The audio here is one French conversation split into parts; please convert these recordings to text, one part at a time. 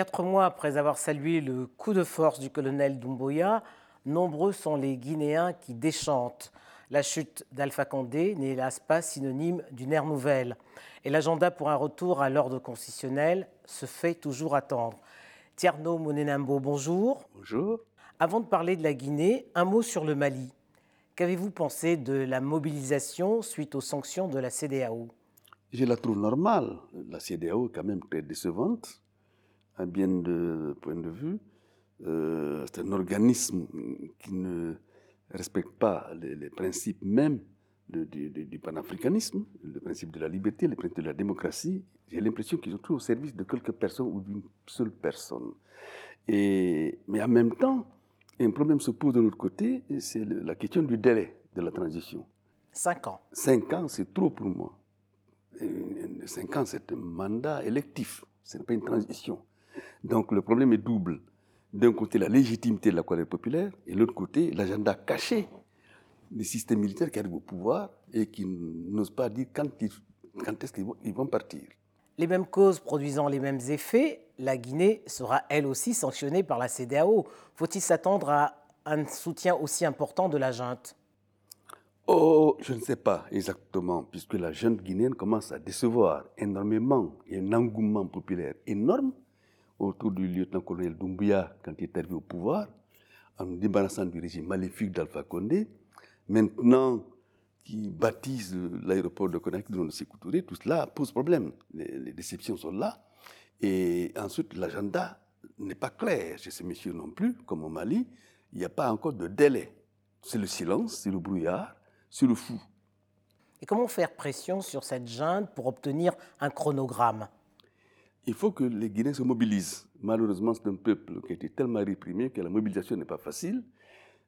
Quatre mois après avoir salué le coup de force du colonel Doumbouya, nombreux sont les Guinéens qui déchantent. La chute d'Alpha Condé n'est hélas pas synonyme d'une ère nouvelle. Et l'agenda pour un retour à l'ordre constitutionnel se fait toujours attendre. Tierno Monenambo, bonjour. Bonjour. Avant de parler de la Guinée, un mot sur le Mali. Qu'avez-vous pensé de la mobilisation suite aux sanctions de la CDAO Je la trouve normale. La CDAO est quand même très décevante, à bien de points de vue. Euh, c'est un organisme qui ne respecte pas les, principes même du, panafricanisme, le principe de la liberté, le principe de la démocratie. J'ai l'impression qu'ils sont tous au service de quelques personnes ou d'une seule personne. Et, mais en même temps, un problème se pose de l'autre côté, c'est la question du délai de la transition. Cinq ans. Cinq ans, c'est trop pour moi. cinq ans, c'est un mandat électif, ce n'est pas une transition. Donc le problème est double d'un côté la légitimité de la colère populaire et de l'autre côté l'agenda caché des systèmes militaires qui arrivent au pouvoir et qui n'osent pas dire quand, quand est-ce qu'ils vont, ils vont partir. Les mêmes causes produisant les mêmes effets, la Guinée sera elle aussi sanctionnée par la CDAO. Faut-il s'attendre à un soutien aussi important de la junte? Oh, je ne sais pas exactement, puisque la junte guinéenne commence à décevoir énormément. Il y a un engouement populaire énorme autour du lieutenant-colonel Doumbouya quand il est arrivé au pouvoir, en nous débarrassant du régime maléfique d'Alpha Condé. Maintenant, qui baptise l'aéroport de Conakry de Touré, tout cela pose problème. Les, déceptions sont là. Et ensuite, l'agenda n'est pas clair chez ces messieurs non plus, comme au Mali. Il n'y a pas encore de délai. C'est le silence, c'est le brouillard, c'est le fou. Et comment faire pression sur cette junte pour obtenir un chronogramme? Il faut que les Guinéens se mobilisent. Malheureusement, c'est un peuple qui a été tellement réprimé que la mobilisation n'est pas facile.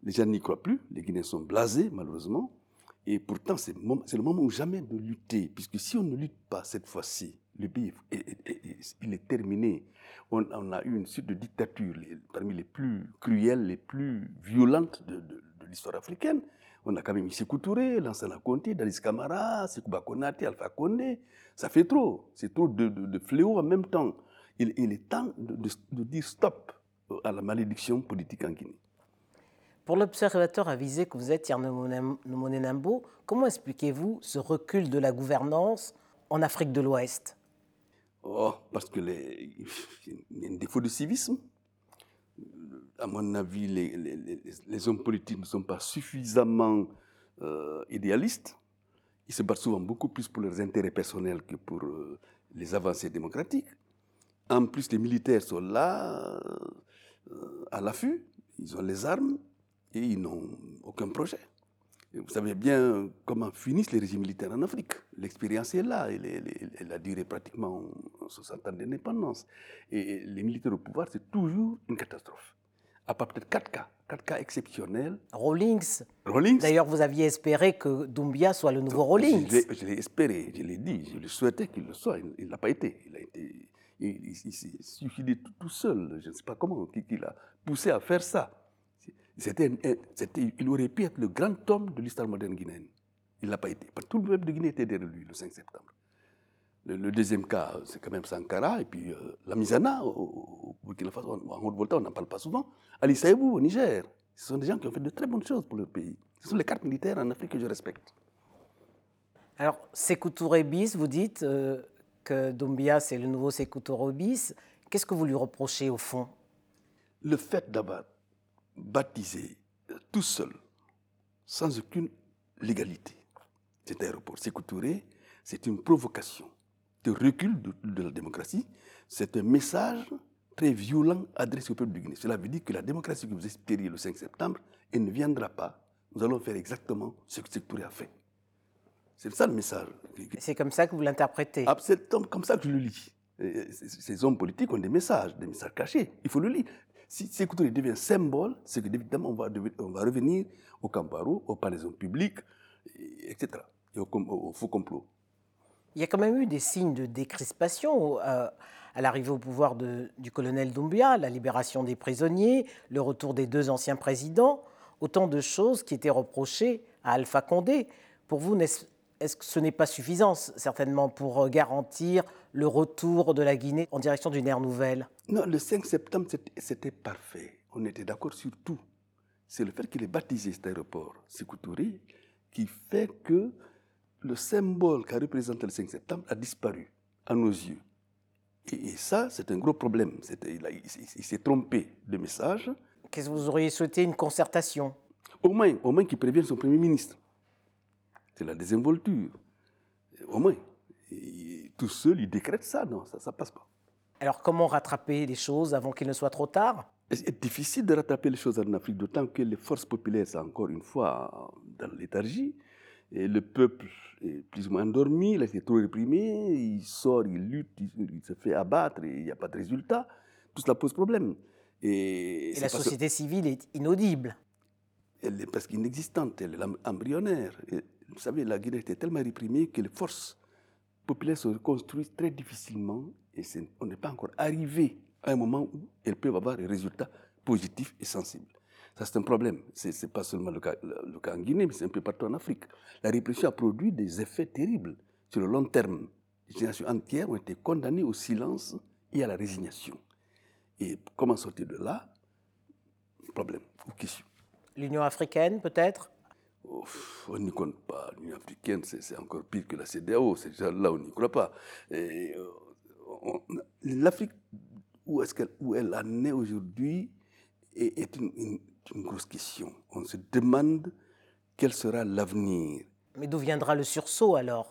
Les gens n'y croient plus. Les Guinéens sont blasés, malheureusement. Et pourtant, c'est le moment où jamais de lutter. Puisque si on ne lutte pas cette fois-ci, le pays, il est terminé. On, a eu une suite de dictatures parmi les plus cruelles, les plus violentes de l'histoire africaine. On a quand même Sékou Touré, Lansana Conté, Dalis Kamara, Sekouba Konate, Alpha Condé. Ça fait trop. C'est trop de, fléaux en même temps. Il, est temps de, dire stop à la malédiction politique en Guinée. Pour l'observateur avisé que vous êtes, Tierno Nambo, comment expliquez-vous ce recul de la gouvernance en Afrique de l'Ouest? Oh, parce qu'il y a un défaut de civisme à mon avis, les, hommes politiques ne sont pas suffisamment euh, idéalistes. Ils se battent souvent beaucoup plus pour leurs intérêts personnels que pour euh, les avancées démocratiques. En plus, les militaires sont là, euh, à l'affût, ils ont les armes et ils n'ont aucun projet. vous savez bien comment finissent les régimes militaires en Afrique. L'expérience est là, elle, a duré pratiquement 60 ans d'indépendance. Et les militaires au pouvoir, c'est toujours une catastrophe à part peut-être 4 cas, 4 cas exceptionnels. Rawlings. Rawlings. D'ailleurs, vous aviez espéré que Doumbia soit le nouveau Rawlings. Je l'ai espéré, je l'ai dit, je le souhaitais qu'il le soit. Il ne l'a pas été. Il a été, il, s'est suicidé tout, seul. Je ne sais pas comment, qui, l'a poussé à faire ça. C'était, il aurait pu être le grand homme de l'histoire moderne guinéenne. Il ne l'a pas été. Tout le peuple de Guinée était derrière lui le 5 septembre. Le, deuxième cas, c'est quand même Sankara, et puis euh, la Misana, au, Burkina Faso, en Haute-Volta, on n'en parle pas souvent. Ali Saïbou, au Niger, ce sont des gens qui ont fait de très bonnes choses pour leur pays. Ce sont les cartes militaires en Afrique que je respecte. Alors, Sékou Touré bis, vous dites euh, que Doumbia, c'est le nouveau Sékou Touré bis. Qu'est-ce que vous lui reprochez au fond? Le fait d'avoir baptisé euh, tout seul, sans aucune légalité, cet aéroport Sékou Touré, c'est une provocation de recul de, la démocratie, c'est un message très violent adressé au peuple de Guinée. Cela veut dire que la démocratie que vous espériez le 5 septembre, elle ne viendra pas. Nous allons faire exactement ce que Touré a fait. C'est ça le message. C'est comme ça que vous l'interprétez ah, C'est comme ça que je le lis. Ces hommes politiques ont des messages, des messages cachés. Il faut le lire. Si Touré devient symbole, c'est que évidemment on va, on va revenir au Camparo, aux palaisons publiques, etc. Et au faux complot. Il y a quand même eu des signes de décrispation euh, à l'arrivée au pouvoir du colonel Doumbia, la libération des prisonniers, le retour des deux anciens présidents, autant de choses qui étaient reprochées à Alpha Condé. Pour vous, est-ce que ce n'est pas suffisant, certainement, pour garantir le retour de la Guinée en direction d'une ère nouvelle? Non, le 5 septembre, c'était parfait. On était d'accord sur tout. C'est le fait qu'il ait baptisé cet aéroport, Sékou qui fait que le symbole qu'a représenté le 5 septembre a disparu à nos yeux. Et, ça, c'est un gros problème. Il, il s'est trompé de message. Qu'est-ce que vous auriez souhaité Une concertation? Au moins, au moins qu'il prévienne son Premier ministre. C'est la désinvolture. Au moins. tout seul, il décrète ça. Non, ça ne passe pas. Alors, comment rattraper les choses avant qu'il ne soit trop tard? C'est difficile de rattraper les choses en Afrique, d'autant que les forces populaires sont encore une fois dans l'éthargie. Et le peuple est plus ou moins endormi, il a été trop réprimé, il sort, il lutte, il, se fait abattre et il n'y a pas de résultat. Tout cela pose problème. Et, la société civile est inaudible. Elle est presque inexistante, elle est embryonnaire. vous savez, la Guinée était tellement réprimée que les forces populaires se construisent très difficilement et on n'est pas encore arrivé à un moment où elles peuvent avoir des résultats positifs et sensibles. Ça, c'est un problème. Ce n'est pas seulement le cas, le cas, en Guinée, mais c'est un peu partout en Afrique. La répression a produit des effets terribles sur le long terme. Les générations entières ont été condamnées au silence et à la résignation. Et comment sortir de là? Problème ou question. L'Union africaine, peut-être? On n'y compte pas. L'Union africaine, c'est encore pire que la CDAO. C'est déjà là, on n'y croit pas. Euh, L'Afrique, où, est qu'elle, où elle en est aujourd'hui, est, une, une grosse question. On se demande quel sera l'avenir. Mais d'où viendra le sursaut alors?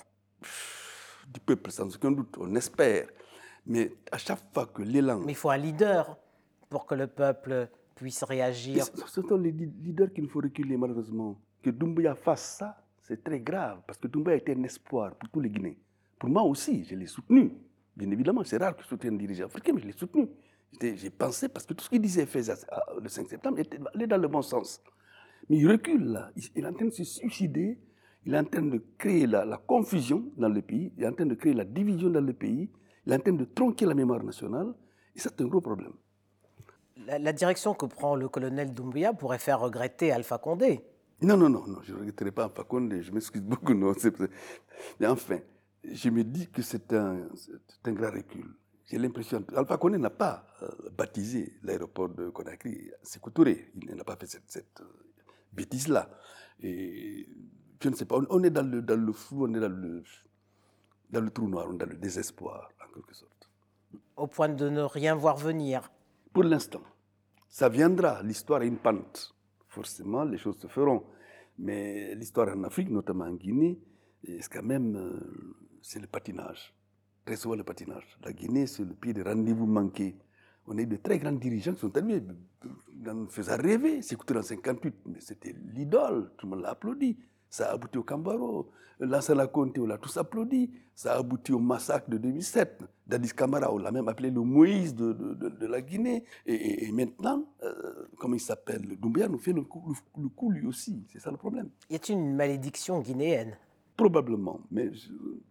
Du peuple, sans aucun doute, on espère. Mais à chaque fois que l'élan... Mais il faut un leader pour que le peuple puisse réagir. Ce sont les leaders qu'il faut reculer, malheureusement. Que Doumbouya fasse ça, c'est très grave, parce que Doumbouya était un espoir pour tous les Guinéens. Pour moi aussi, je l'ai soutenu. Bien évidemment, c'est rare que je soutienne un dirigeant africain, mais je l'ai soutenu. J'ai pensé, parce que tout ce qu'il disait fait le 5 septembre allait dans le bon sens. Mais il recule là. Il est en train de se suicider. Il est en train de créer la, confusion dans le pays. Il est en train de créer la division dans le pays. Il est en train de tronquer la mémoire nationale. Et c'est un gros problème. La, direction que prend le colonel Doumbouya pourrait faire regretter Alpha Condé. Non, non, non, non je ne regretterai pas Alpha Condé. Je m'excuse beaucoup. Non, mais enfin, je me dis que c'est un, un grand recul. J'ai l'impression. Alpha Condé n'a pas euh, baptisé l'aéroport de Conakry Sékou Il n'a pas fait cette, euh, bêtise-là. Et je ne sais pas. On, est dans le, dans le flou, on est dans le, dans le trou noir, on est dans le désespoir, en quelque sorte. Au point de ne rien voir venir Pour l'instant. Ça viendra. L'histoire est une pente. Forcément, les choses se feront. Mais l'histoire en Afrique, notamment en Guinée, c'est quand même euh, c'est le patinage souvent le patinage. La Guinée, c'est le pays de rendez-vous manqués. On a eu de très grands dirigeants qui sont arrivés, nous faisaient rêver. C'est écouté en 58, mais c'était l'idole, tout le monde l'a applaudi. Ça a abouti au Cambaro. Lansana Conte, on l'a tous applaudi. Ça a abouti au massacre de 2007. Dadis Camara, on l'a même appelé le Moïse de, de, la Guinée. Et, maintenant, euh, comment il s'appelle? Doumbia nous fait le coup, le coup lui aussi. C'est ça le problème. Y a-t-il une malédiction guinéenne? Probablement, mais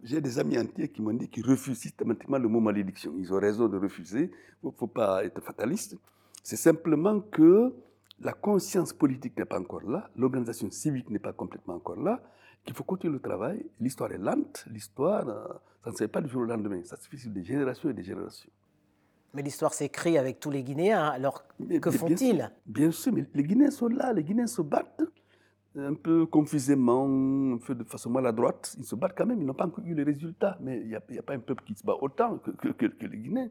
j'ai des amis entiers qui m'ont dit qu'ils refusent systématiquement le mot malédiction. Ils ont raison de refuser, il ne faut pas être fataliste. C'est simplement que la conscience politique n'est pas encore là, l'organisation civique n'est pas complètement encore là, qu'il faut continuer le travail. L'histoire est lente, l'histoire, euh, ça ne se fait pas du jour au lendemain, ça se fait sur des générations et des générations. Mais l'histoire s'écrit avec tous les Guinéens, alors que font-ils? bien, sûr, mais les Guinéens sont là, les Guinéens se battent un peu confusément, un peu de façon maladroite, ils se battent quand même, ils n'ont pas encore eu les résultats. Mais il n'y a, pas un peuple qui se bat autant que, les Guinéens.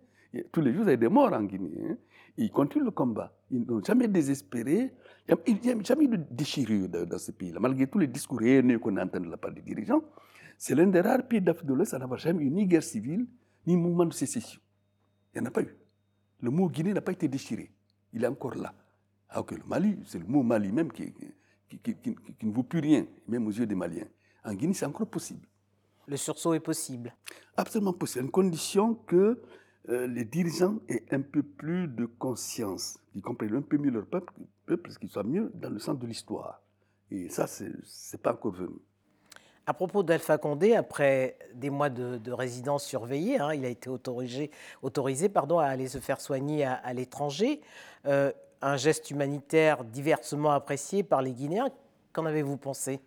Tous les jours, il y a des morts en Guinée. Hein. Ils continuent le combat. Ils n'ont jamais désespéré. Il n'y a, jamais eu de déchirure dans, ce pays-là. Malgré tous les discours haineux qu'on entend de la part des dirigeants, c'est l'un des rares pays d'Afrique de l'Ouest à n'avoir jamais eu ni guerre civile, ni mouvement de sécession. Il n'y en a pas eu. Le mot Guinée n'a pas été déchiré. Il est encore là. Alors que le Mali, c'est le mot Mali même qui, qui, ne vaut plus rien, même aux yeux des Maliens. En Guinée, c'est encore possible. Le sursaut est possible Absolument possible, à une condition que euh, les dirigeants aient un peu plus de conscience, qu'ils comprennent un peu mieux leur peuple, peuple qu'ils soient mieux dans le sens de l'histoire. Et ça, ce n'est pas encore venu. À propos d'Alpha Condé, après des mois de, résidence surveillée, hein, il a été autorisé, autorisé pardon, à aller se faire soigner à, l'étranger. Euh, un geste humanitaire diversement apprécié par les Guinéens. Qu'en avez-vous pensé?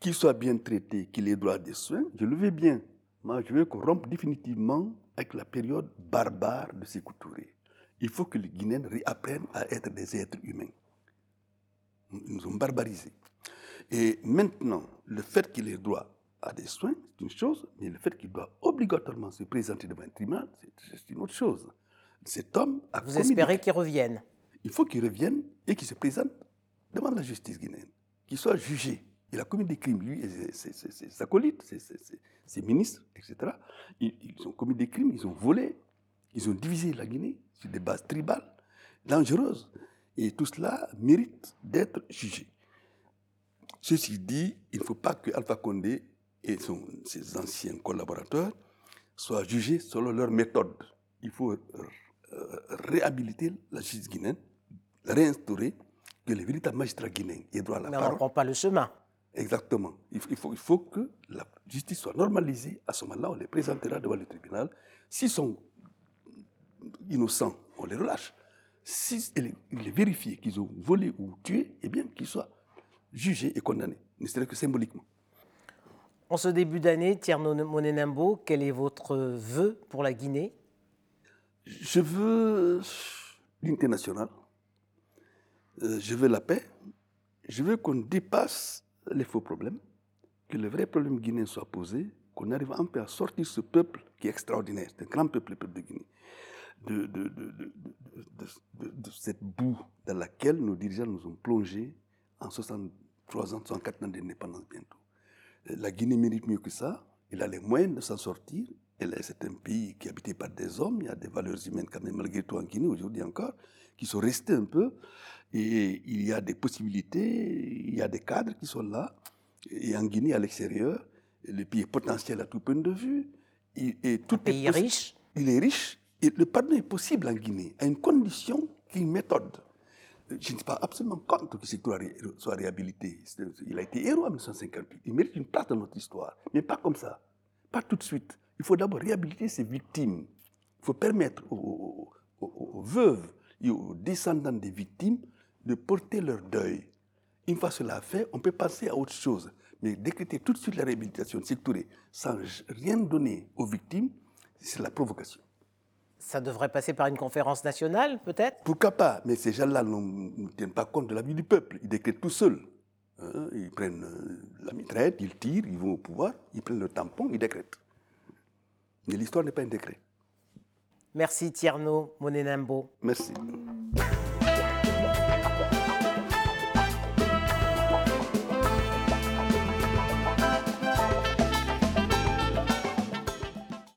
Qu'ils soient bien traités, qu'ils aient droit des soins, je le veux bien. Moi, je veux qu'on rompe définitivement avec la période barbare de ces Touré. Il faut que les Guinéens réapprennent à être des êtres humains. Ils nous ont barbarisés. Et maintenant, le fait qu'il ait droit à des soins, c'est une chose, mais le fait qu'il doit obligatoirement se présenter devant un tribunal, c'est une autre chose. Cet homme a Vous espérez qu'il revienne Il faut qu'il revienne et qu'il se présente devant la justice guinéenne, qu'il soit jugé. Il a commis des crimes, lui et ses, acolytes, ses, ministres, etc. Ils, ils, ont commis des crimes, ils ont volé, ils ont divisé la Guinée sur des bases tribales, dangereuses. Et tout cela mérite d'être jugé. Ceci dit, il ne faut pas que Alpha Condé et ses anciens collaborateurs soient jugés selon leur méthode. Il faut réhabiliter la justice guinéenne, réinstaurer que les véritables magistrats guinéens aient droit à la Mais parole. on ne prend pas le chemin. Exactement. Il faut, il faut, que la justice soit normalisée. À ce moment-là, on les présentera devant le tribunal. S'ils sont innocents, on les relâche. Si il est vérifié qu'ils ont volé ou tué, eh bien qu'ils soient jugés et condamnés, ne serait que symboliquement. En ce début d'année, Tierno Monenembo, quel est votre vœu pour la Guinée? Je veux l'unité nationale, euh, je veux la paix, je veux qu'on dépasse les faux problèmes, que le vrai problème guinéen soit posé, qu'on arrive un peu à sortir ce peuple qui est extraordinaire, c'est un grand peuple, le peuple de Guinée, de, de, cette boue dans laquelle nos dirigeants nous ont plongés en 63 ans, 64 ans d'indépendance bientôt. La Guinée mérite mieux que ça, elle a les moyens de s'en sortir, c'est un pays qui est habité par des hommes, il y a des valeurs humaines quand même malgré tout en Guinée aujourd'hui encore, qui sont restées un peu, et il y a des possibilités, il y a des cadres qui sont là, et en Guinée à l'extérieur, le pays est potentiel à tout point de vue. Et, tout un pays riche Il est riche, et le pardon est possible en Guinée, à une condition qui est une méthode. Je ne suis pas absolument contre que Sékou soit réhabilité. Il a été héros en 1958. Il mérite une place dans notre histoire. Mais pas comme ça. Pas tout de suite. Il faut d'abord réhabiliter ses victimes. Il faut permettre aux, veuves et aux descendants des victimes de porter leur deuil. Une fois cela fait, on peut passer à autre chose. Mais décréter tout de suite la réhabilitation de Sékou sans rien donner aux victimes, c'est la provocation. Ça devrait passer par une conférence nationale, peut-être? Pourquoi pas? Mais ces gens-là ne tiennent pas compte de la vie du peuple. Ils décrètent tout seuls. Hein, ils prennent euh, la mitraille, ils tirent, ils vont au pouvoir, ils prennent le tampon, ils décrètent. Mais l'histoire n'est pas un décret. Merci Tierno Monenembo. Merci.